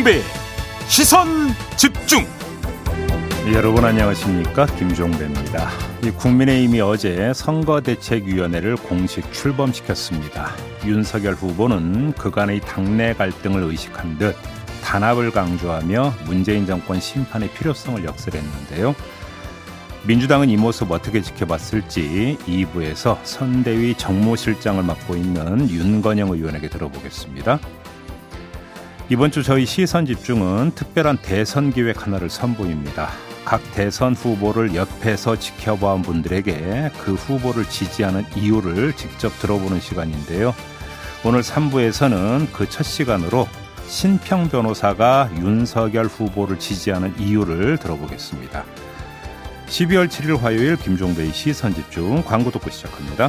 김종배 시선 집중 여러분 안녕하십니까 김종배입니다. 이 국민의힘이 어제 선거대책위원회를 공식 출범시켰습니다. 윤석열 후보는 그간의 당내 갈등을 의식한 듯 단합을 강조하며 문재인 정권 심판의 필요성을 역설했는데요. 민주당은 이 모습 어떻게 지켜봤을지 2부에서 선대위 정무실장을 맡고 있는 윤건영 의원에게 들어보겠습니다. 이번 주 저희 시선 집중은 특별한 대선 기획 하나를 선보입니다. 각 대선 후보를 옆에서 지켜본 분들에게 그 후보를 지지하는 이유를 직접 들어보는 시간인데요. 오늘 3부에서는 그 첫 시간으로 신평 변호사가 윤석열 후보를 지지하는 이유를 들어보겠습니다. 12월 7일 화요일 김종배의 시선 집중 광고 듣고 시작합니다.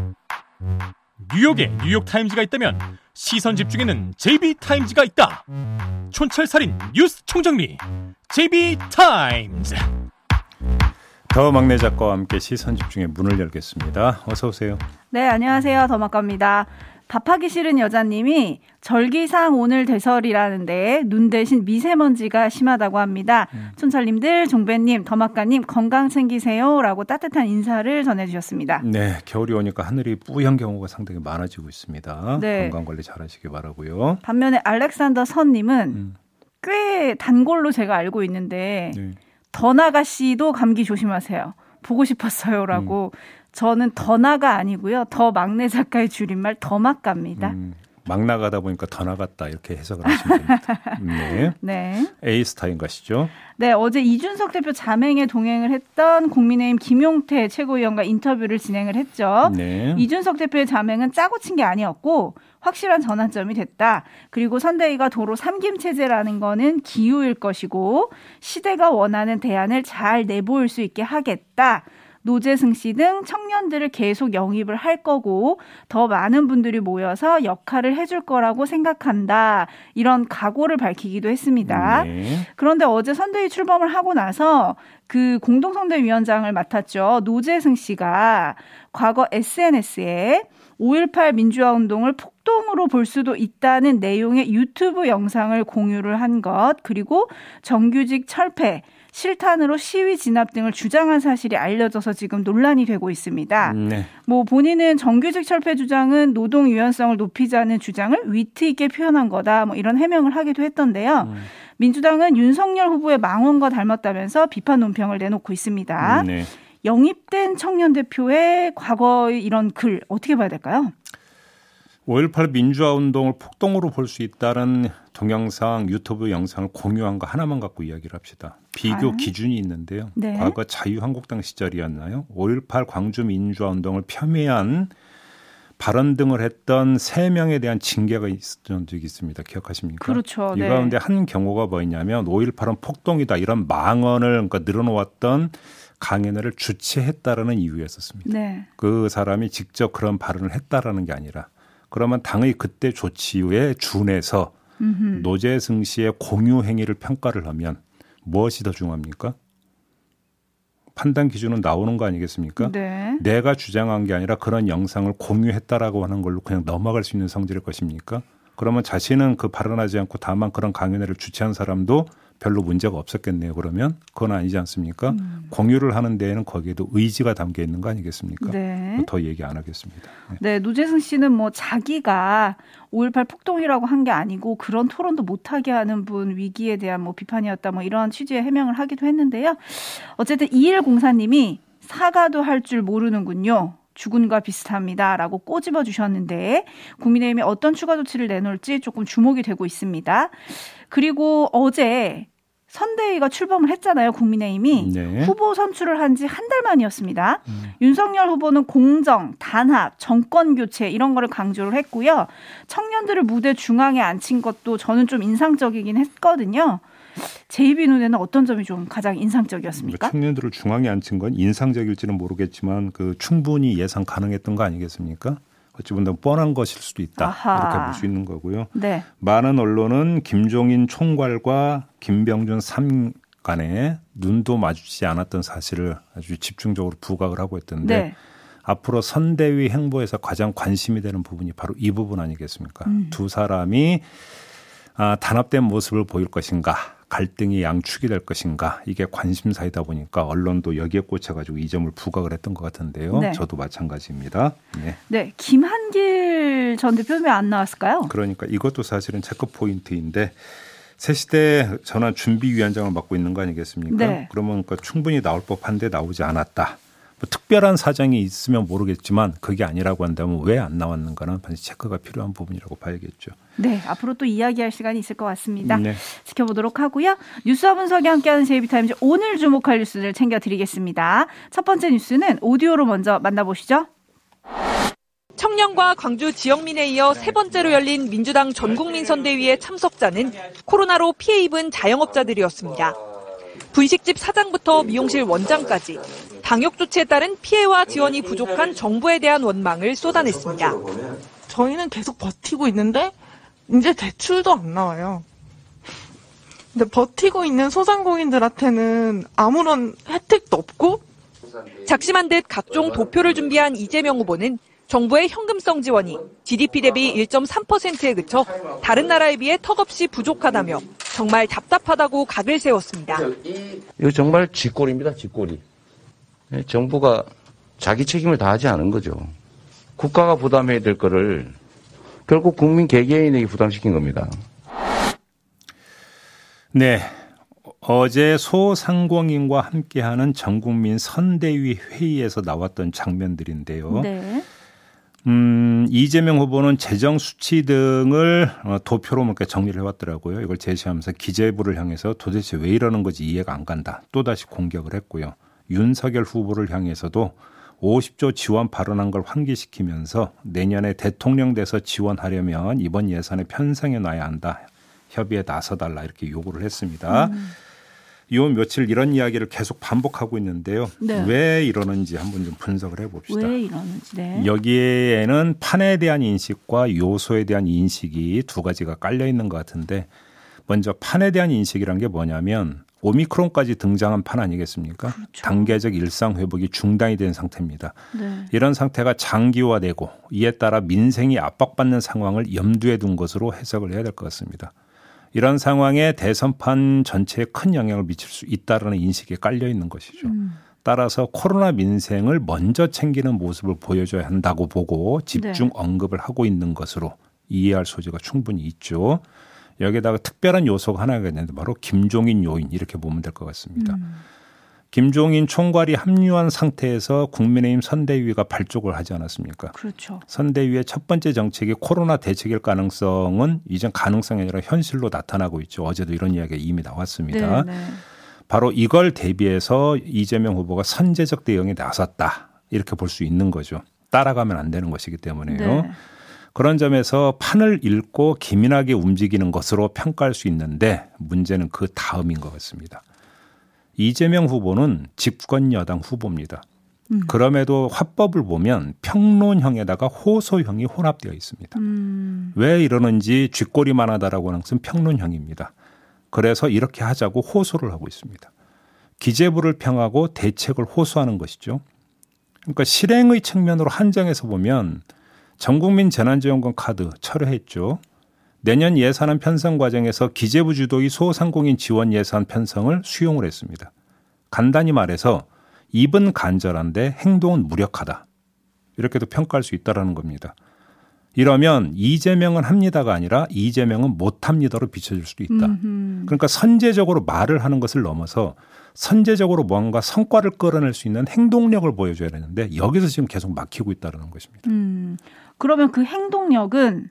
뉴욕에 뉴욕타임즈가 있다면 시선 집중에는 JB타임즈가 있다 촌철살인 뉴스 총정리 JB타임즈 더 막내 작가와 함께 시선 집중의 문을 열겠습니다. 어서 오세요. 네, 안녕하세요. 더 막갑니다. 답하기 싫은 여자님이 절기상 오늘 대설이라는데 눈 대신 미세먼지가 심하다고 합니다. 음. 촌철님들, 종배님, 더마카님 건강 챙기세요라고 따뜻한 인사를 전해주셨습니다. 네, 겨울이 오니까 하늘이 뿌연 경우가 상당히 많아지고 있습니다. 네. 건강 관리 잘하시기 바라고요. 반면에 알렉산더 선님은 음. 꽤 단골로 제가 알고 있는데 네. 더나가 씨도 감기 조심하세요. 보고 싶었어요라고. 음. 저는 더 나가 아니고요. 더 막내 작가의 줄임말 더 막갑니다. 음, 막 나가다 보니까 더 나갔다 이렇게 해석을 하시면 됩니다. 네. 네. 에이스타인 가시죠. 네, 어제 이준석 대표 자맹에 동행을 했던 국민의힘 김용태 최고위원과 인터뷰를 진행을 했죠. 네. 이준석 대표의 자맹은 짜고 친 게 아니었고 확실한 전환점이 됐다. 그리고 선대위가 도로 삼김 체제라는 거는 기후일 것이고 시대가 원하는 대안을 잘 내보일 수 있게 하겠다. 노재승 씨 등 청년들을 계속 영입을 할 거고 더 많은 분들이 모여서 역할을 해줄 거라고 생각한다. 이런 각오를 밝히기도 했습니다. 네. 그런데 어제 선대위 출범을 하고 나서 그 공동선대위원장을 맡았죠. 노재승 씨가 과거 SNS에 5.18 민주화 운동을 폭동으로 볼 수도 있다는 내용의 유튜브 영상을 공유를 한 것, 그리고 정규직 철폐, 실탄으로 시위 진압 등을 주장한 사실이 알려져서 지금 논란이 되고 있습니다. 네. 뭐 본인은 정규직 철폐 주장은 노동 유연성을 높이자는 주장을 위트 있게 표현한 거다. 뭐 이런 해명을 하기도 했던데요. 음. 민주당은 윤석열 후보의 망원과 닮았다면서 비판 논평을 내놓고 있습니다. 네. 영입된 청년 대표의 과거의 이런 글 어떻게 봐야 될까요? 5.18 민주화 운동을 폭동으로 볼 수 있다는 동영상 유튜브 영상을 공유한 거 하나만 갖고 이야기를 합시다. 비교 아. 기준이 있는데요. 네. 과거 자유한국당 시절이었나요? 5.18 광주 민주화 운동을 폄훼한 발언 등을 했던 세 명에 대한 징계가 있었던 적이 있습니다. 기억하십니까? 그렇죠. 이 네. 가운데 한 경우가 뭐였냐면 5.18은 폭동이다 이런 망언을 그러니까 늘어놓았던 강연회를 주최했다라는 이유였었습니다. 네. 그 사람이 직접 그런 발언을 했다라는 게 아니라 그러면 당의 그때 조치에 준해서 음흠. 노재승 씨의 공유 행위를 평가를 하면 무엇이 더 중요합니까? 판단 기준은 나오는 거 아니겠습니까? 네. 내가 주장한 게 아니라 그런 영상을 공유했다라고 하는 걸로 그냥 넘어갈 수 있는 성질일 것입니까? 그러면 자신은 그 발언하지 않고 다만 그런 강연회를 주최한 사람도 별로 문제가 없었겠네요. 그러면 그건 아니지 않습니까? 음. 공유를 하는 데에는 거기에도 의지가 담겨 있는 거 아니겠습니까? 네. 더 얘기 안 하겠습니다. 네. 네, 노재승 씨는 뭐 자기가 5.18 폭동이라고 한 게 아니고 그런 토론도 못하게 하는 분 위기에 대한 뭐 비판이었다 뭐 이런 취지의 해명을 하기도 했는데요. 어쨌든 2104님이 사과도 할 줄 모르는군요. 주군과 비슷합니다. 라고 꼬집어 주셨는데 국민의힘이 어떤 추가 조치를 내놓을지 조금 주목이 되고 있습니다. 그리고 어제 선대위가 출범을 했잖아요. 국민의힘이 네. 후보 선출을 한 지 한 달 만이었습니다. 음. 윤석열 후보는 공정, 단합, 정권 교체 이런 거를 강조를 했고요. 청년들을 무대 중앙에 앉힌 것도 저는 좀 인상적이긴 했거든요. JB 눈에는 어떤 점이 좀 가장 인상적이었습니까? 그 청년들을 중앙에 앉힌 건 인상적일지는 모르겠지만 그 충분히 예상 가능했던 거 아니겠습니까? 어찌 보면 뻔한 것일 수도 있다 아하. 이렇게 볼 수 있는 거고요. 네. 많은 언론은 김종인 총괄과 김병준 3 간에 눈도 마주치지 않았던 사실을 아주 집중적으로 부각을 하고 있던데 네. 앞으로 선대위 행보에서 가장 관심이 되는 부분이 바로 이 부분 아니겠습니까? 음. 두 사람이 아, 단합된 모습을 보일 것인가, 갈등이 양축이 될 것인가, 이게 관심사이다 보니까 언론도 여기에 꽂혀가지고 이 점을 부각을 했던 것 같은데요. 네. 저도 마찬가지입니다. 네. 네. 김한길 전 대표는 왜 안 나왔을까요? 그러니까 이것도 사실은 체크 포인트인데 새시대 전환 준비위원장을 맡고 있는 거 아니겠습니까? 네. 그러면 그러니까 충분히 나올 법한데 나오지 않았다. 뭐 특별한 사정이 있으면 모르겠지만 그게 아니라고 한다면 왜 안 나왔는가는 반드시 체크가 필요한 부분이라고 봐야겠죠. 네, 앞으로 또 이야기할 시간이 있을 것 같습니다. 네. 지켜보도록 하고요. 뉴스와 분석이 함께하는 제이비타임즈 오늘 주목할 뉴스를 챙겨드리겠습니다. 첫 번째 뉴스는 오디오로 먼저 만나보시죠. 청년과 광주 지역민에 이어 세 번째로 열린 민주당 전국민 선대위의 참석자는 코로나로 피해 입은 자영업자들이었습니다. 분식집 사장부터 미용실 원장까지 방역 조치에 따른 피해와 지원이 부족한 정부에 대한 원망을 쏟아냈습니다. 저희는 계속 버티고 있는데 이제 대출도 안 나와요. 근데 버티고 있는 소상공인들한테는 아무런 혜택도 없고 작심한 듯 각종 도표를 준비한 이재명 후보는 정부의 현금성 지원이 GDP 대비 1.3%에 그쳐 다른 나라에 비해 턱없이 부족하다며 정말 답답하다고 각을 세웠습니다. 이거 정말 쥐꼬리입니다, 쥐꼬리. 예, 정부가 자기 책임을 다하지 않은 거죠. 국가가 부담해야 될 거를 결국 국민 개개인에게 부담시킨 겁니다. 네. 어제 소상공인과 함께하는 전국민 선대위 회의에서 나왔던 장면들인데요. 네. 음, 이재명 후보는 재정 수치 등을 어, 도표로 이렇게 정리를 해왔더라고요. 이걸 제시하면서 기재부를 향해서 도대체 왜 이러는 거지 이해가 안 간다. 또다시 공격을 했고요. 윤석열 후보를 향해서도 50조 지원 발언한 걸 환기시키면서 내년에 대통령 돼서 지원하려면 이번 예산에 편성해 놔야 한다. 협의에 나서달라 이렇게 요구를 했습니다. 음. 요 며칠 이런 이야기를 계속 반복하고 있는데요. 네. 왜 이러는지 한번 좀 분석을 해봅시다. 왜 이러는지. 네. 여기에는 판에 대한 인식과 요소에 대한 인식이 두 가지가 깔려 있는 것 같은데 먼저 판에 대한 인식이란 게 뭐냐면 오미크론까지 등장한 판 아니겠습니까? 그렇죠. 단계적 일상 회복이 중단이 된 상태입니다. 네. 이런 상태가 장기화되고 이에 따라 민생이 압박받는 상황을 염두에 둔 것으로 해석을 해야 될 것 같습니다. 이런 상황에 대선판 전체에 큰 영향을 미칠 수 있다라는 인식에 깔려 있는 것이죠. 음. 따라서 코로나 민생을 먼저 챙기는 모습을 보여줘야 한다고 보고 집중 네. 언급을 하고 있는 것으로 이해할 소지가 충분히 있죠. 여기에다가 특별한 요소가 하나가 있는데 바로 김종인 요인 이렇게 보면 될 것 같습니다. 음. 김종인 총괄이 합류한 상태에서 국민의힘 선대위가 발족을 하지 않았습니까? 그렇죠. 선대위의 첫 번째 정책이 코로나 대책일 가능성은 이젠 가능성이 아니라 현실로 나타나고 있죠. 어제도 이런 이야기가 이미 나왔습니다. 네, 네. 바로 이걸 대비해서 이재명 후보가 선제적 대응에 나섰다. 이렇게 볼 수 있는 거죠. 따라가면 안 되는 것이기 때문에요. 네. 그런 점에서 판을 읽고 기민하게 움직이는 것으로 평가할 수 있는데 문제는 그 다음인 것 같습니다. 이재명 후보는 집권 여당 후보입니다. 음. 그럼에도 화법을 보면 평론형에다가 호소형이 혼합되어 있습니다. 음. 왜 이러는지 쥐꼬리만 하다라고 하는 것은 평론형입니다. 그래서 이렇게 하자고 호소를 하고 있습니다. 기재부를 평하고 대책을 호소하는 것이죠. 그러니까 실행의 측면으로 한정해서 보면 전국민 재난지원금 카드 철회했죠. 내년 예산안 편성 과정에서 기재부 주도의 소상공인 지원 예산 편성을 수용을 했습니다. 간단히 말해서 입은 간절한데 행동은 무력하다. 이렇게도 평가할 수 있다라는 겁니다. 이러면 이재명은 합니다가 아니라 이재명은 못합니다로 비춰질 수도 있다. 음흠. 그러니까 선제적으로 말을 하는 것을 넘어서 선제적으로 뭔가 성과를 끌어낼 수 있는 행동력을 보여줘야 되는데 여기서 지금 계속 막히고 있다는 것입니다. 음. 그러면 그 행동력은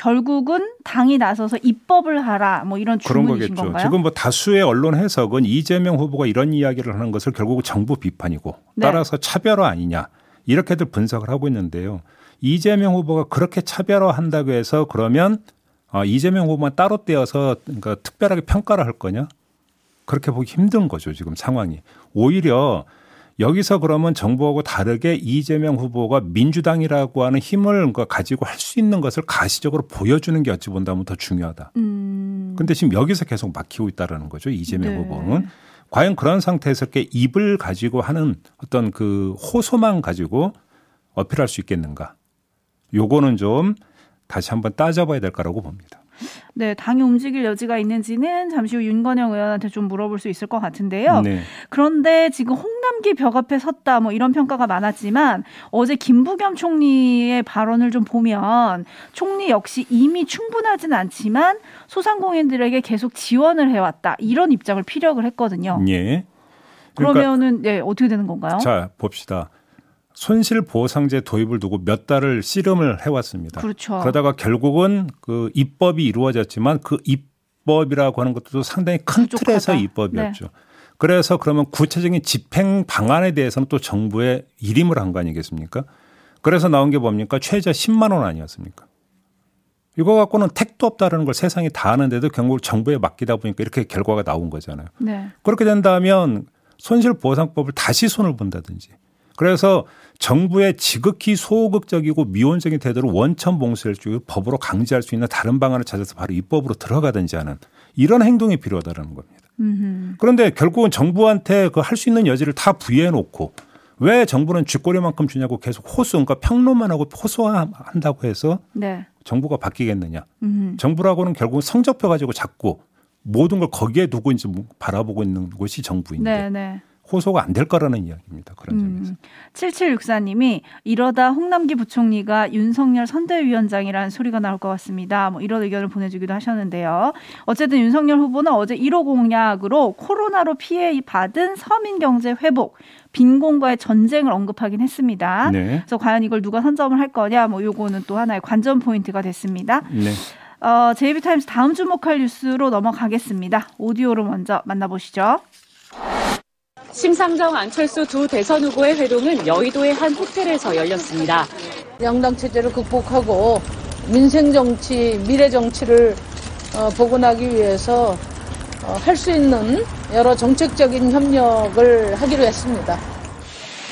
결국은 당이 나서서 입법을 하라 뭐 이런 주문이신 그런 거겠죠. 건가요? 지금 뭐 다수의 언론 해석은 이재명 후보가 이런 이야기를 하는 것을 결국 정부 비판이고 네. 따라서 차별화 아니냐 이렇게들 분석을 하고 있는데요. 이재명 후보가 그렇게 차별화한다고 해서 그러면 아, 이재명 후보만 따로 떼어서 그러니까 특별하게 평가를 할 거냐? 그렇게 보기 힘든 거죠, 지금 상황이. 오히려 여기서 그러면 정부하고 다르게 이재명 후보가 민주당이라고 하는 힘을 그러니까 가지고 할 수 있는 것을 가시적으로 보여주는 게 어찌 본다면 더 중요하다. 음. 근데 지금 여기서 계속 막히고 있다라는 거죠. 이재명 네. 후보는. 과연 그런 상태에서 이렇게 입을 가지고 하는 어떤 그 호소만 가지고 어필할 수 있겠는가. 요거는 좀 다시 한번 따져봐야 될 거라고 봅니다. 네, 당이 움직일 여지가 있는지는 잠시 후 윤건영 의원한테 좀 물어볼 수 있을 것 같은데요. 네. 그런데 지금 홍남기 벽 앞에 섰다 뭐 이런 평가가 많았지만 어제 김부겸 총리의 발언을 좀 보면 총리 역시 이미 충분하진 않지만 소상공인들에게 계속 지원을 해왔다 이런 입장을 피력을 했거든요. 예. 그러니까 그러면은 네, 어떻게 되는 건가요? 자 봅시다. 손실 보상제 도입을 두고 몇 달을 씨름을 해왔습니다. 그렇죠. 그러다가 결국은 그 입법이 이루어졌지만 그 입법이라고 하는 것도 상당히 큰 부족하다. 틀에서 입법이었죠. 네. 그래서 그러면 구체적인 집행 방안에 대해서는 또 정부에 일임을 한 거 아니겠습니까? 그래서 나온 게 뭡니까? 최저 10만 원 아니었습니까? 이거 갖고는 택도 없다라는 걸 세상이 다 아는데도 결국 정부에 맡기다 보니까 이렇게 결과가 나온 거잖아요. 네. 그렇게 된다면 손실보상법을 다시 손을 본다든지 그래서 정부의 지극히 소극적이고 미온적인 태도를 원천 봉쇄할 줄 법으로 강제할 수 있는 다른 방안을 찾아서 바로 입법으로 들어가든지 하는 이런 행동이 필요하다는 겁니다. 음흠. 그런데 결국은 정부한테 그 할 수 있는 여지를 다 부여해 놓고 왜 정부는 쥐꼬리만큼 주냐고 계속 호소, 그러니까 평론만 하고 호소한다고 해서 네. 정부가 바뀌겠느냐. 음흠. 정부라고는 결국 성적표 가지고 자꾸 모든 걸 거기에 두고 이제 바라보고 있는 곳이 정부인데. 네, 네. 호소가 안 될 거라는 이야기입니다. 그런 음. 점에서. 7764님이 이러다 홍남기 부총리가 윤석열 선대위원장이라는 소리가 나올 것 같습니다. 뭐 이런 의견을 보내주기도 하셨는데요. 어쨌든 윤석열 후보는 어제 1호 공약으로 코로나로 피해 받은 서민 경제 회복, 빈곤과의 전쟁을 언급하긴 했습니다. 네. 그래서 과연 이걸 누가 선점을 할 거냐, 뭐 요거는 또 하나의 관전 포인트가 됐습니다. 네. 어, JB타임스 다음 주목할 뉴스로 넘어가겠습니다. 오디오로 먼저 만나보시죠. 심상정 안철수 두 대선 후보의 회동은 여의도의 한 호텔에서 열렸습니다. 양당 체제를 극복하고 민생 정치, 미래 정치를 어, 복원하기 위해서 어, 할수 있는 여러 정책적인 협력을 하기로 했습니다.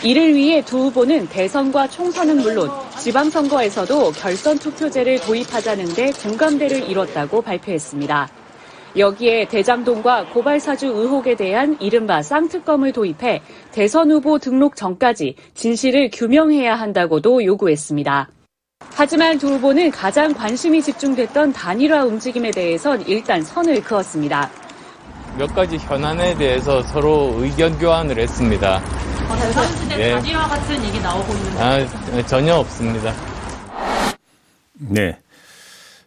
이를 위해 두 후보는 대선과 총선은 물론 지방선거에서도 결선 투표제를 도입하자는 데 공감대를 이뤘다고 발표했습니다. 여기에 대장동과 고발사주 의혹에 대한 이른바 쌍특검을 도입해 대선 후보 등록 전까지 진실을 규명해야 한다고도 요구했습니다. 하지만 두 후보는 가장 관심이 집중됐던 단일화 움직임에 대해선 일단 선을 그었습니다. 몇 가지 현안에 대해서 서로 의견 교환을 했습니다. 어, 대선주제 예. 단일화 같은 얘기 나오고 있는데 아, 전혀 없습니다. 네.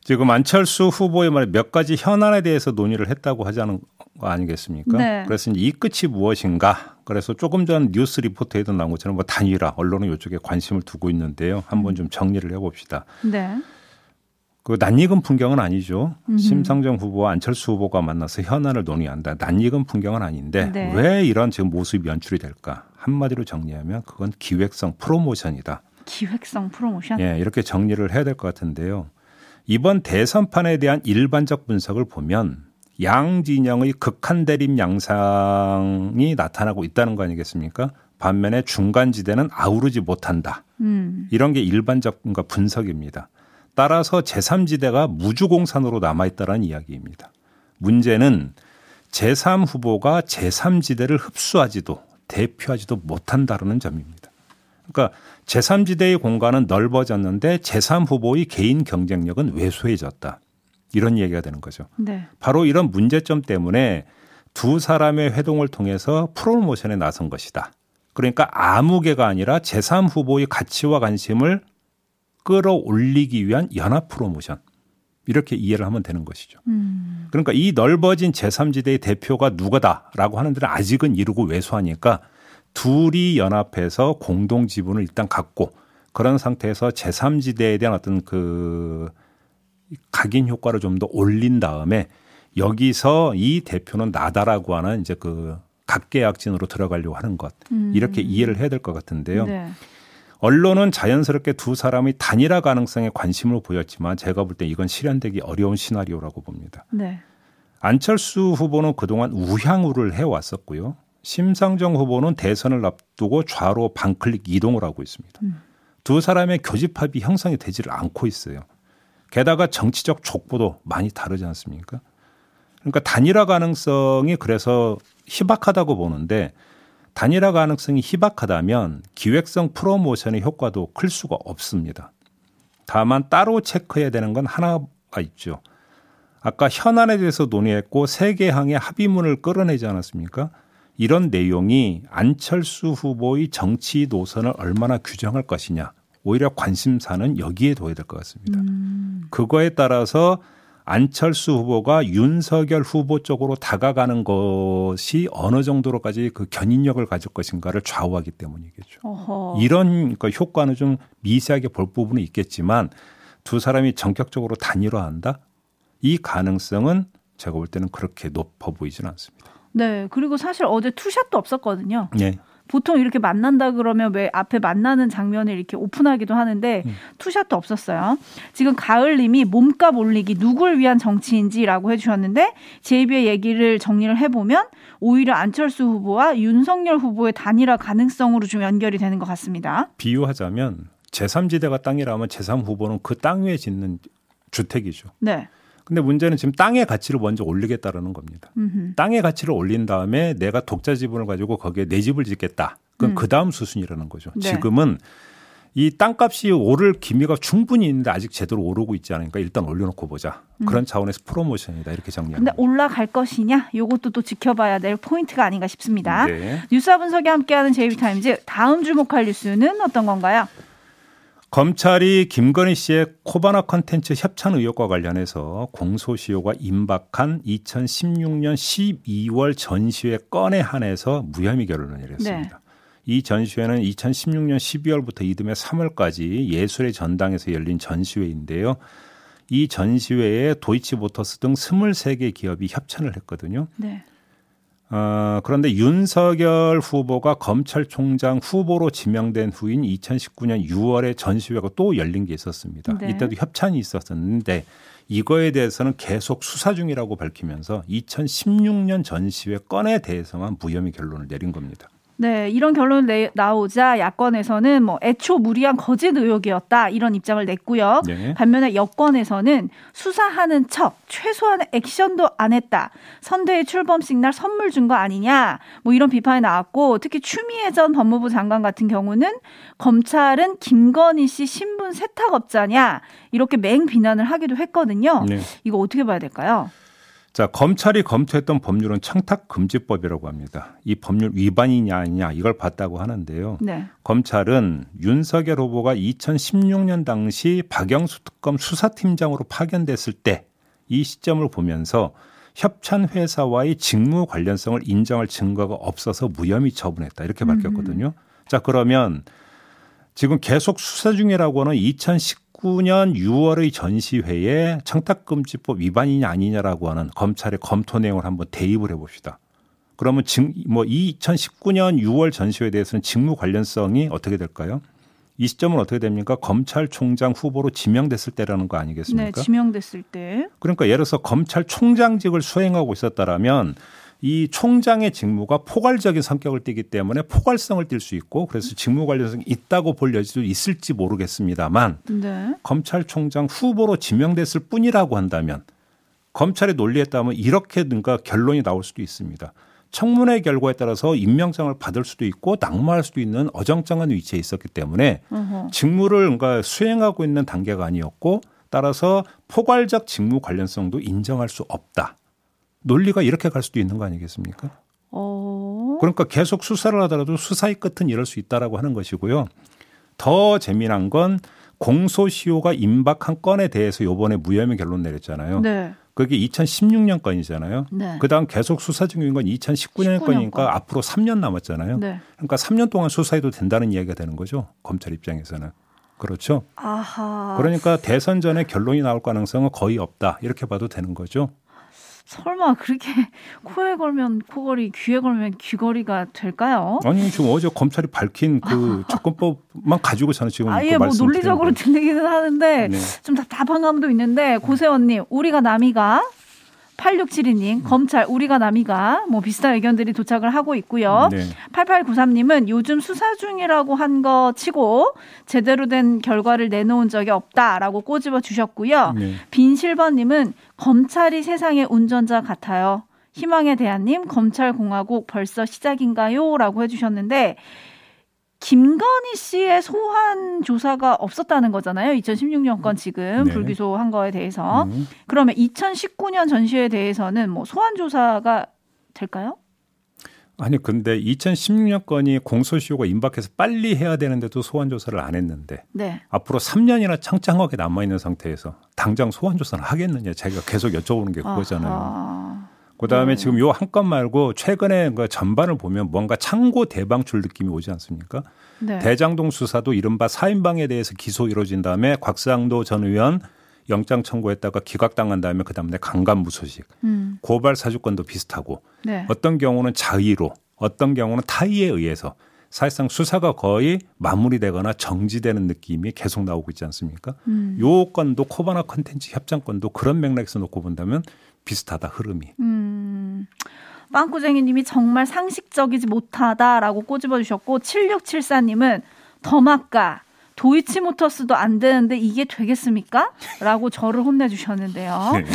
지금 안철수 후보의 말에 몇 가지 현안에 대해서 논의를 했다고 하자는 거 아니겠습니까? 네. 그래서 이 끝이 무엇인가? 그래서 조금 전 뉴스 리포트에도 나온 것처럼 뭐 단일화, 언론은 이쪽에 관심을 두고 있는데요. 한번 좀 정리를 해봅시다. 네. 그 낯익은 풍경은 아니죠. 음흠. 심상정 후보와 안철수 후보가 만나서 현안을 논의한다. 낯익은 풍경은 아닌데 네. 왜 이런 지금 모습이 연출이 될까? 한마디로 정리하면 그건 기획성 프로모션이다. 기획성 프로모션? 예, 이렇게 정리를 해야 될 것 같은데요. 이번 대선판에 대한 일반적 분석을 보면 양 진영의 극한 대립 양상이 나타나고 있다는 거 아니겠습니까? 반면에 중간 지대는 아우르지 못한다. 음. 이런 게 일반적 분석입니다. 따라서 제3지대가 무주공산으로 남아있다는 이야기입니다. 문제는 제3 후보가 제3지대를 흡수하지도 대표하지도 못한다는 점입니다. 그러니까 제3지대의 공간은 넓어졌는데 제3 후보의 개인 경쟁력은 왜소해졌다. 이런 얘기가 되는 거죠. 네. 바로 이런 문제점 때문에 두 사람의 회동을 통해서 프로모션에 나선 것이다. 그러니까 아무개가 아니라 제3 후보의 가치와 관심을 끌어올리기 위한 연합 프로모션. 이렇게 이해를 하면 되는 것이죠. 음. 그러니까 이 넓어진 제3지대의 대표가 누구다라고 하는 데는 아직은 이루고 왜소하니까 둘이 연합해서 공동 지분을 일단 갖고 그런 상태에서 제3지대에 대한 어떤 그 각인 효과를 좀 더 올린 다음에 여기서 이 대표는 나다라고 하는 이제 그 각계약진으로 들어가려고 하는 것 음. 이렇게 이해를 해야 될 것 같은데요. 네. 언론은 자연스럽게 두 사람의 단일화 가능성에 관심을 보였지만 제가 볼 때 이건 실현되기 어려운 시나리오라고 봅니다. 네. 안철수 후보는 그동안 우향우를 해왔었고요. 심상정 후보는 대선을 앞두고 좌로 반클릭 이동을 하고 있습니다. 음. 두 사람의 교집합이 형성이 되지를 않고 있어요. 게다가 정치적 족보도 많이 다르지 않습니까? 그러니까 단일화 가능성이 그래서 희박하다고 보는데 단일화 가능성이 희박하다면 기획성 프로모션의 효과도 클 수가 없습니다. 다만 따로 체크해야 되는 건 하나가 있죠. 아까 현안에 대해서 논의했고 세계항의 합의문을 끌어내지 않았습니까? 이런 내용이 안철수 후보의 정치 노선을 얼마나 규정할 것이냐. 오히려 관심사는 여기에 둬야 될 것 같습니다. 음. 그거에 따라서 안철수 후보가 윤석열 후보 쪽으로 다가가는 것이 어느 정도로까지 그 견인력을 가질 것인가를 좌우하기 때문이겠죠. 어허. 이런 그 효과는 좀 미세하게 볼 부분은 있겠지만 두 사람이 전격적으로 단일화한다? 이 가능성은 제가 볼 때는 그렇게 높아 보이지는 않습니다. 네. 그리고 사실 어제 투샷도 없었거든요. 네. 보통 이렇게 만난다 그러면 왜 앞에 만나는 장면을 이렇게 오픈하기도 하는데 음. 투샷도 없었어요. 지금 가을님이 몸값 올리기 누굴 위한 정치인지라고 해주셨는데 제이비의 얘기를 정리를 해보면 오히려 안철수 후보와 윤석열 후보의 단일화 가능성으로 좀 연결이 되는 것 같습니다. 비유하자면 제3지대가 땅이라면 제3 후보는 그 땅 위에 짓는 주택이죠. 네. 근데 문제는 지금 땅의 가치를 먼저 올리겠다라는 겁니다. 음흠. 땅의 가치를 올린 다음에 내가 독자 지분을 가지고 거기에 내 집을 짓겠다. 그건 음. 그 다음 수순이라는 거죠. 네. 지금은 이 땅값이 오를 기미가 충분히 있는데 아직 제대로 오르고 있지 않으니까 일단 올려놓고 보자. 음. 그런 차원에서 프로모션이다 이렇게 정리합니다. 근데 올라갈 것이냐? 이것도 또 지켜봐야 될 포인트가 아닌가 싶습니다. 네. 뉴스와 분석이 함께하는 JB TIMES 다음 주목할 뉴스는 어떤 건가요? 검찰이 김건희 씨의 코바나 컨텐츠 협찬 의혹과 관련해서 공소시효가 임박한 2016년 12월 전시회 건에 한해서 무혐의 결론을 내렸습니다. 네. 이 전시회는 2016년 12월부터 이듬해 3월까지 예술의 전당에서 열린 전시회인데요. 이 전시회에 도이치모터스 등 23개 기업이 협찬을 했거든요. 네. 어, 그런데 윤석열 후보가 검찰총장 후보로 지명된 후인 2019년 6월에 전시회가 또 열린 게 있었습니다. 네. 이때도 협찬이 있었었는데 이거에 대해서는 계속 수사 중이라고 밝히면서 2016년 전시회 건에 대해서만 무혐의 결론을 내린 겁니다. 네, 이런 결론 내, 나오자 야권에서는 뭐 애초 무리한 거짓 의혹이었다 이런 입장을 냈고요. 네. 반면에 여권에서는 수사하는 척 최소한의 액션도 안 했다. 선대의 출범식 날 선물 준 거 아니냐. 뭐 이런 비판이 나왔고 특히 추미애 전 법무부 장관 같은 경우는 검찰은 김건희 씨 신분 세탁업자냐 이렇게 맹 비난을 하기도 했거든요. 네. 이거 어떻게 봐야 될까요? 자, 검찰이 검토했던 법률은 청탁금지법이라고 합니다. 이 법률 위반이냐 아니냐 이걸 봤다고 하는데요. 네. 검찰은 윤석열 후보가 2016년 당시 박영수 특검 수사팀장으로 파견됐을 때 이 시점을 보면서 협찬 회사와의 직무 관련성을 인정할 증거가 없어서 무혐의 처분했다 이렇게 밝혔거든요. 음. 자, 그러면 지금 계속 수사 중이라고 하는 2019 2019년 6월의 전시회에 청탁금지법 위반이냐 아니냐라고 하는 검찰의 검토 내용을 한번 대입을 해봅시다. 그러면 증, 뭐 2019년 6월 전시회에 대해서는 직무 관련성이 어떻게 될까요? 이 시점은 어떻게 됩니까? 검찰총장 후보로 지명됐을 때라는 거 아니겠습니까? 네, 지명됐을 때. 그러니까 예를 들어서 검찰총장직을 수행하고 있었다라면 이 총장의 직무가 포괄적인 성격을 띠기 때문에 포괄성을 띌수 있고 그래서 직무 관련성이 있다고 볼 여지도 있을지 모르겠습니다만 네. 검찰총장 후보로 지명됐을 뿐이라고 한다면 검찰의 논리에 따르면 이렇게 뭔가 결론이 나올 수도 있습니다. 청문회 결과에 따라서 임명장을 받을 수도 있고 낙마할 수도 있는 어정쩡한 위치에 있었기 때문에. 직무를 뭔가 수행하고 있는 단계가 아니었고 따라서 포괄적 직무 관련성도 인정할 수 없다. 논리가 이렇게 갈 수도 있는 거 아니겠습니까? 어... 그러니까 계속 수사를 하더라도 수사의 끝은 이럴 수 있다라고 하는 것이고요. 더 재미난 건 공소시효가 임박한 건에 대해서 요번에 무혐의 결론 내렸잖아요. 네. 그게 2016년 건이잖아요. 네. 그다음 계속 수사 중인 건 2019년 19년 건이니까 건. 앞으로 3년 남았잖아요. 네. 그러니까 3년 동안 수사해도 된다는 이야기가 되는 거죠. 검찰 입장에서는. 그렇죠. 아하. 그러니까 대선 전에 결론이 나올 가능성은 거의 없다. 이렇게 봐도 되는 거죠. 설마 그렇게 코에 걸면 코걸이, 귀에 걸면 귀걸이가 될까요? 아니 지금 어제 검찰이 밝힌 그 접근법만 가지고 저는 지금 아예 그뭐 논리적으로 들리기는 하는데 네. 좀 답답한 감도 있는데 고세원님 우리가 남이가 8672님, 검찰, 우리가 남이가 뭐 비슷한 의견들이 도착을 하고 있고요. 네. 8893님은 요즘 수사 중이라고 한 거 치고 제대로 된 결과를 내놓은 적이 없다라고 꼬집어 주셨고요. 네. 빈실버님은 검찰이 세상의 운전자 같아요. 희망의 대한님, 검찰공화국 벌써 시작인가요? 라고 해주셨는데, 김건희 씨의 소환 조사가 없었다는 거잖아요. 2016년 건 지금 네. 불기소한 거에 대해서. 음. 그러면 2019년 전시에 대해서는 뭐 소환 조사가 될까요? 아니 근데 2016년 건이 공소시효가 임박해서 빨리 해야 되는데도 소환 조사를 안 했는데 네. 앞으로 3년이나 창창하게 남아 있는 상태에서 당장 소환 조사를 하겠느냐 자기가 계속 여쭤보는 게 그거잖아요. 아하. 그다음에 네. 지금 요 한 건 말고 최근에 그 전반을 보면 뭔가 창고 대방출 느낌이 오지 않습니까? 네. 대장동 수사도 이른바 사인방에 대해서 기소 이루어진 다음에 곽상도 전 의원 영장 청구했다가 기각당한 다음에 그 다음에 강간무소식, 음. 고발 사주권도 비슷하고 네. 어떤 경우는 자의로, 어떤 경우는 타의에 의해서 사실상 수사가 거의 마무리되거나 정지되는 느낌이 계속 나오고 있지 않습니까? 음. 요 건도 코바나 컨텐츠 협정건도 그런 맥락에서 놓고 본다면 비슷하다 흐름이. 음. 빵꾸쟁이님이 정말 상식적이지 못하다라고 꼬집어 주셨고 7674님은 더마까 도이치모터스도 안 되는데 이게 되겠습니까? 라고 저를 혼내주셨는데요. 네.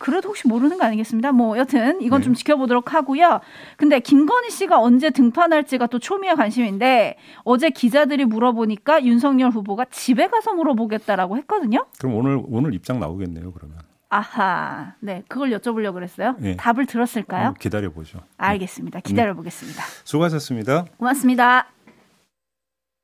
그래도 혹시 모르는 거 아니겠습니다. 뭐 여튼 이건 네. 좀 지켜보도록 하고요. 근데 김건희 씨가 언제 등판할지가 또 초미의 관심인데 어제 기자들이 물어보니까 윤석열 후보가 집에 가서 물어보겠다라고 했거든요. 그럼 오늘 오늘 입장 나오겠네요. 그러면. 아하, 네, 그걸 여쭤보려고 그랬어요. 네. 답을 들었을까요? 기다려 보죠. 알겠습니다. 기다려 보겠습니다. 네. 수고하셨습니다. 고맙습니다.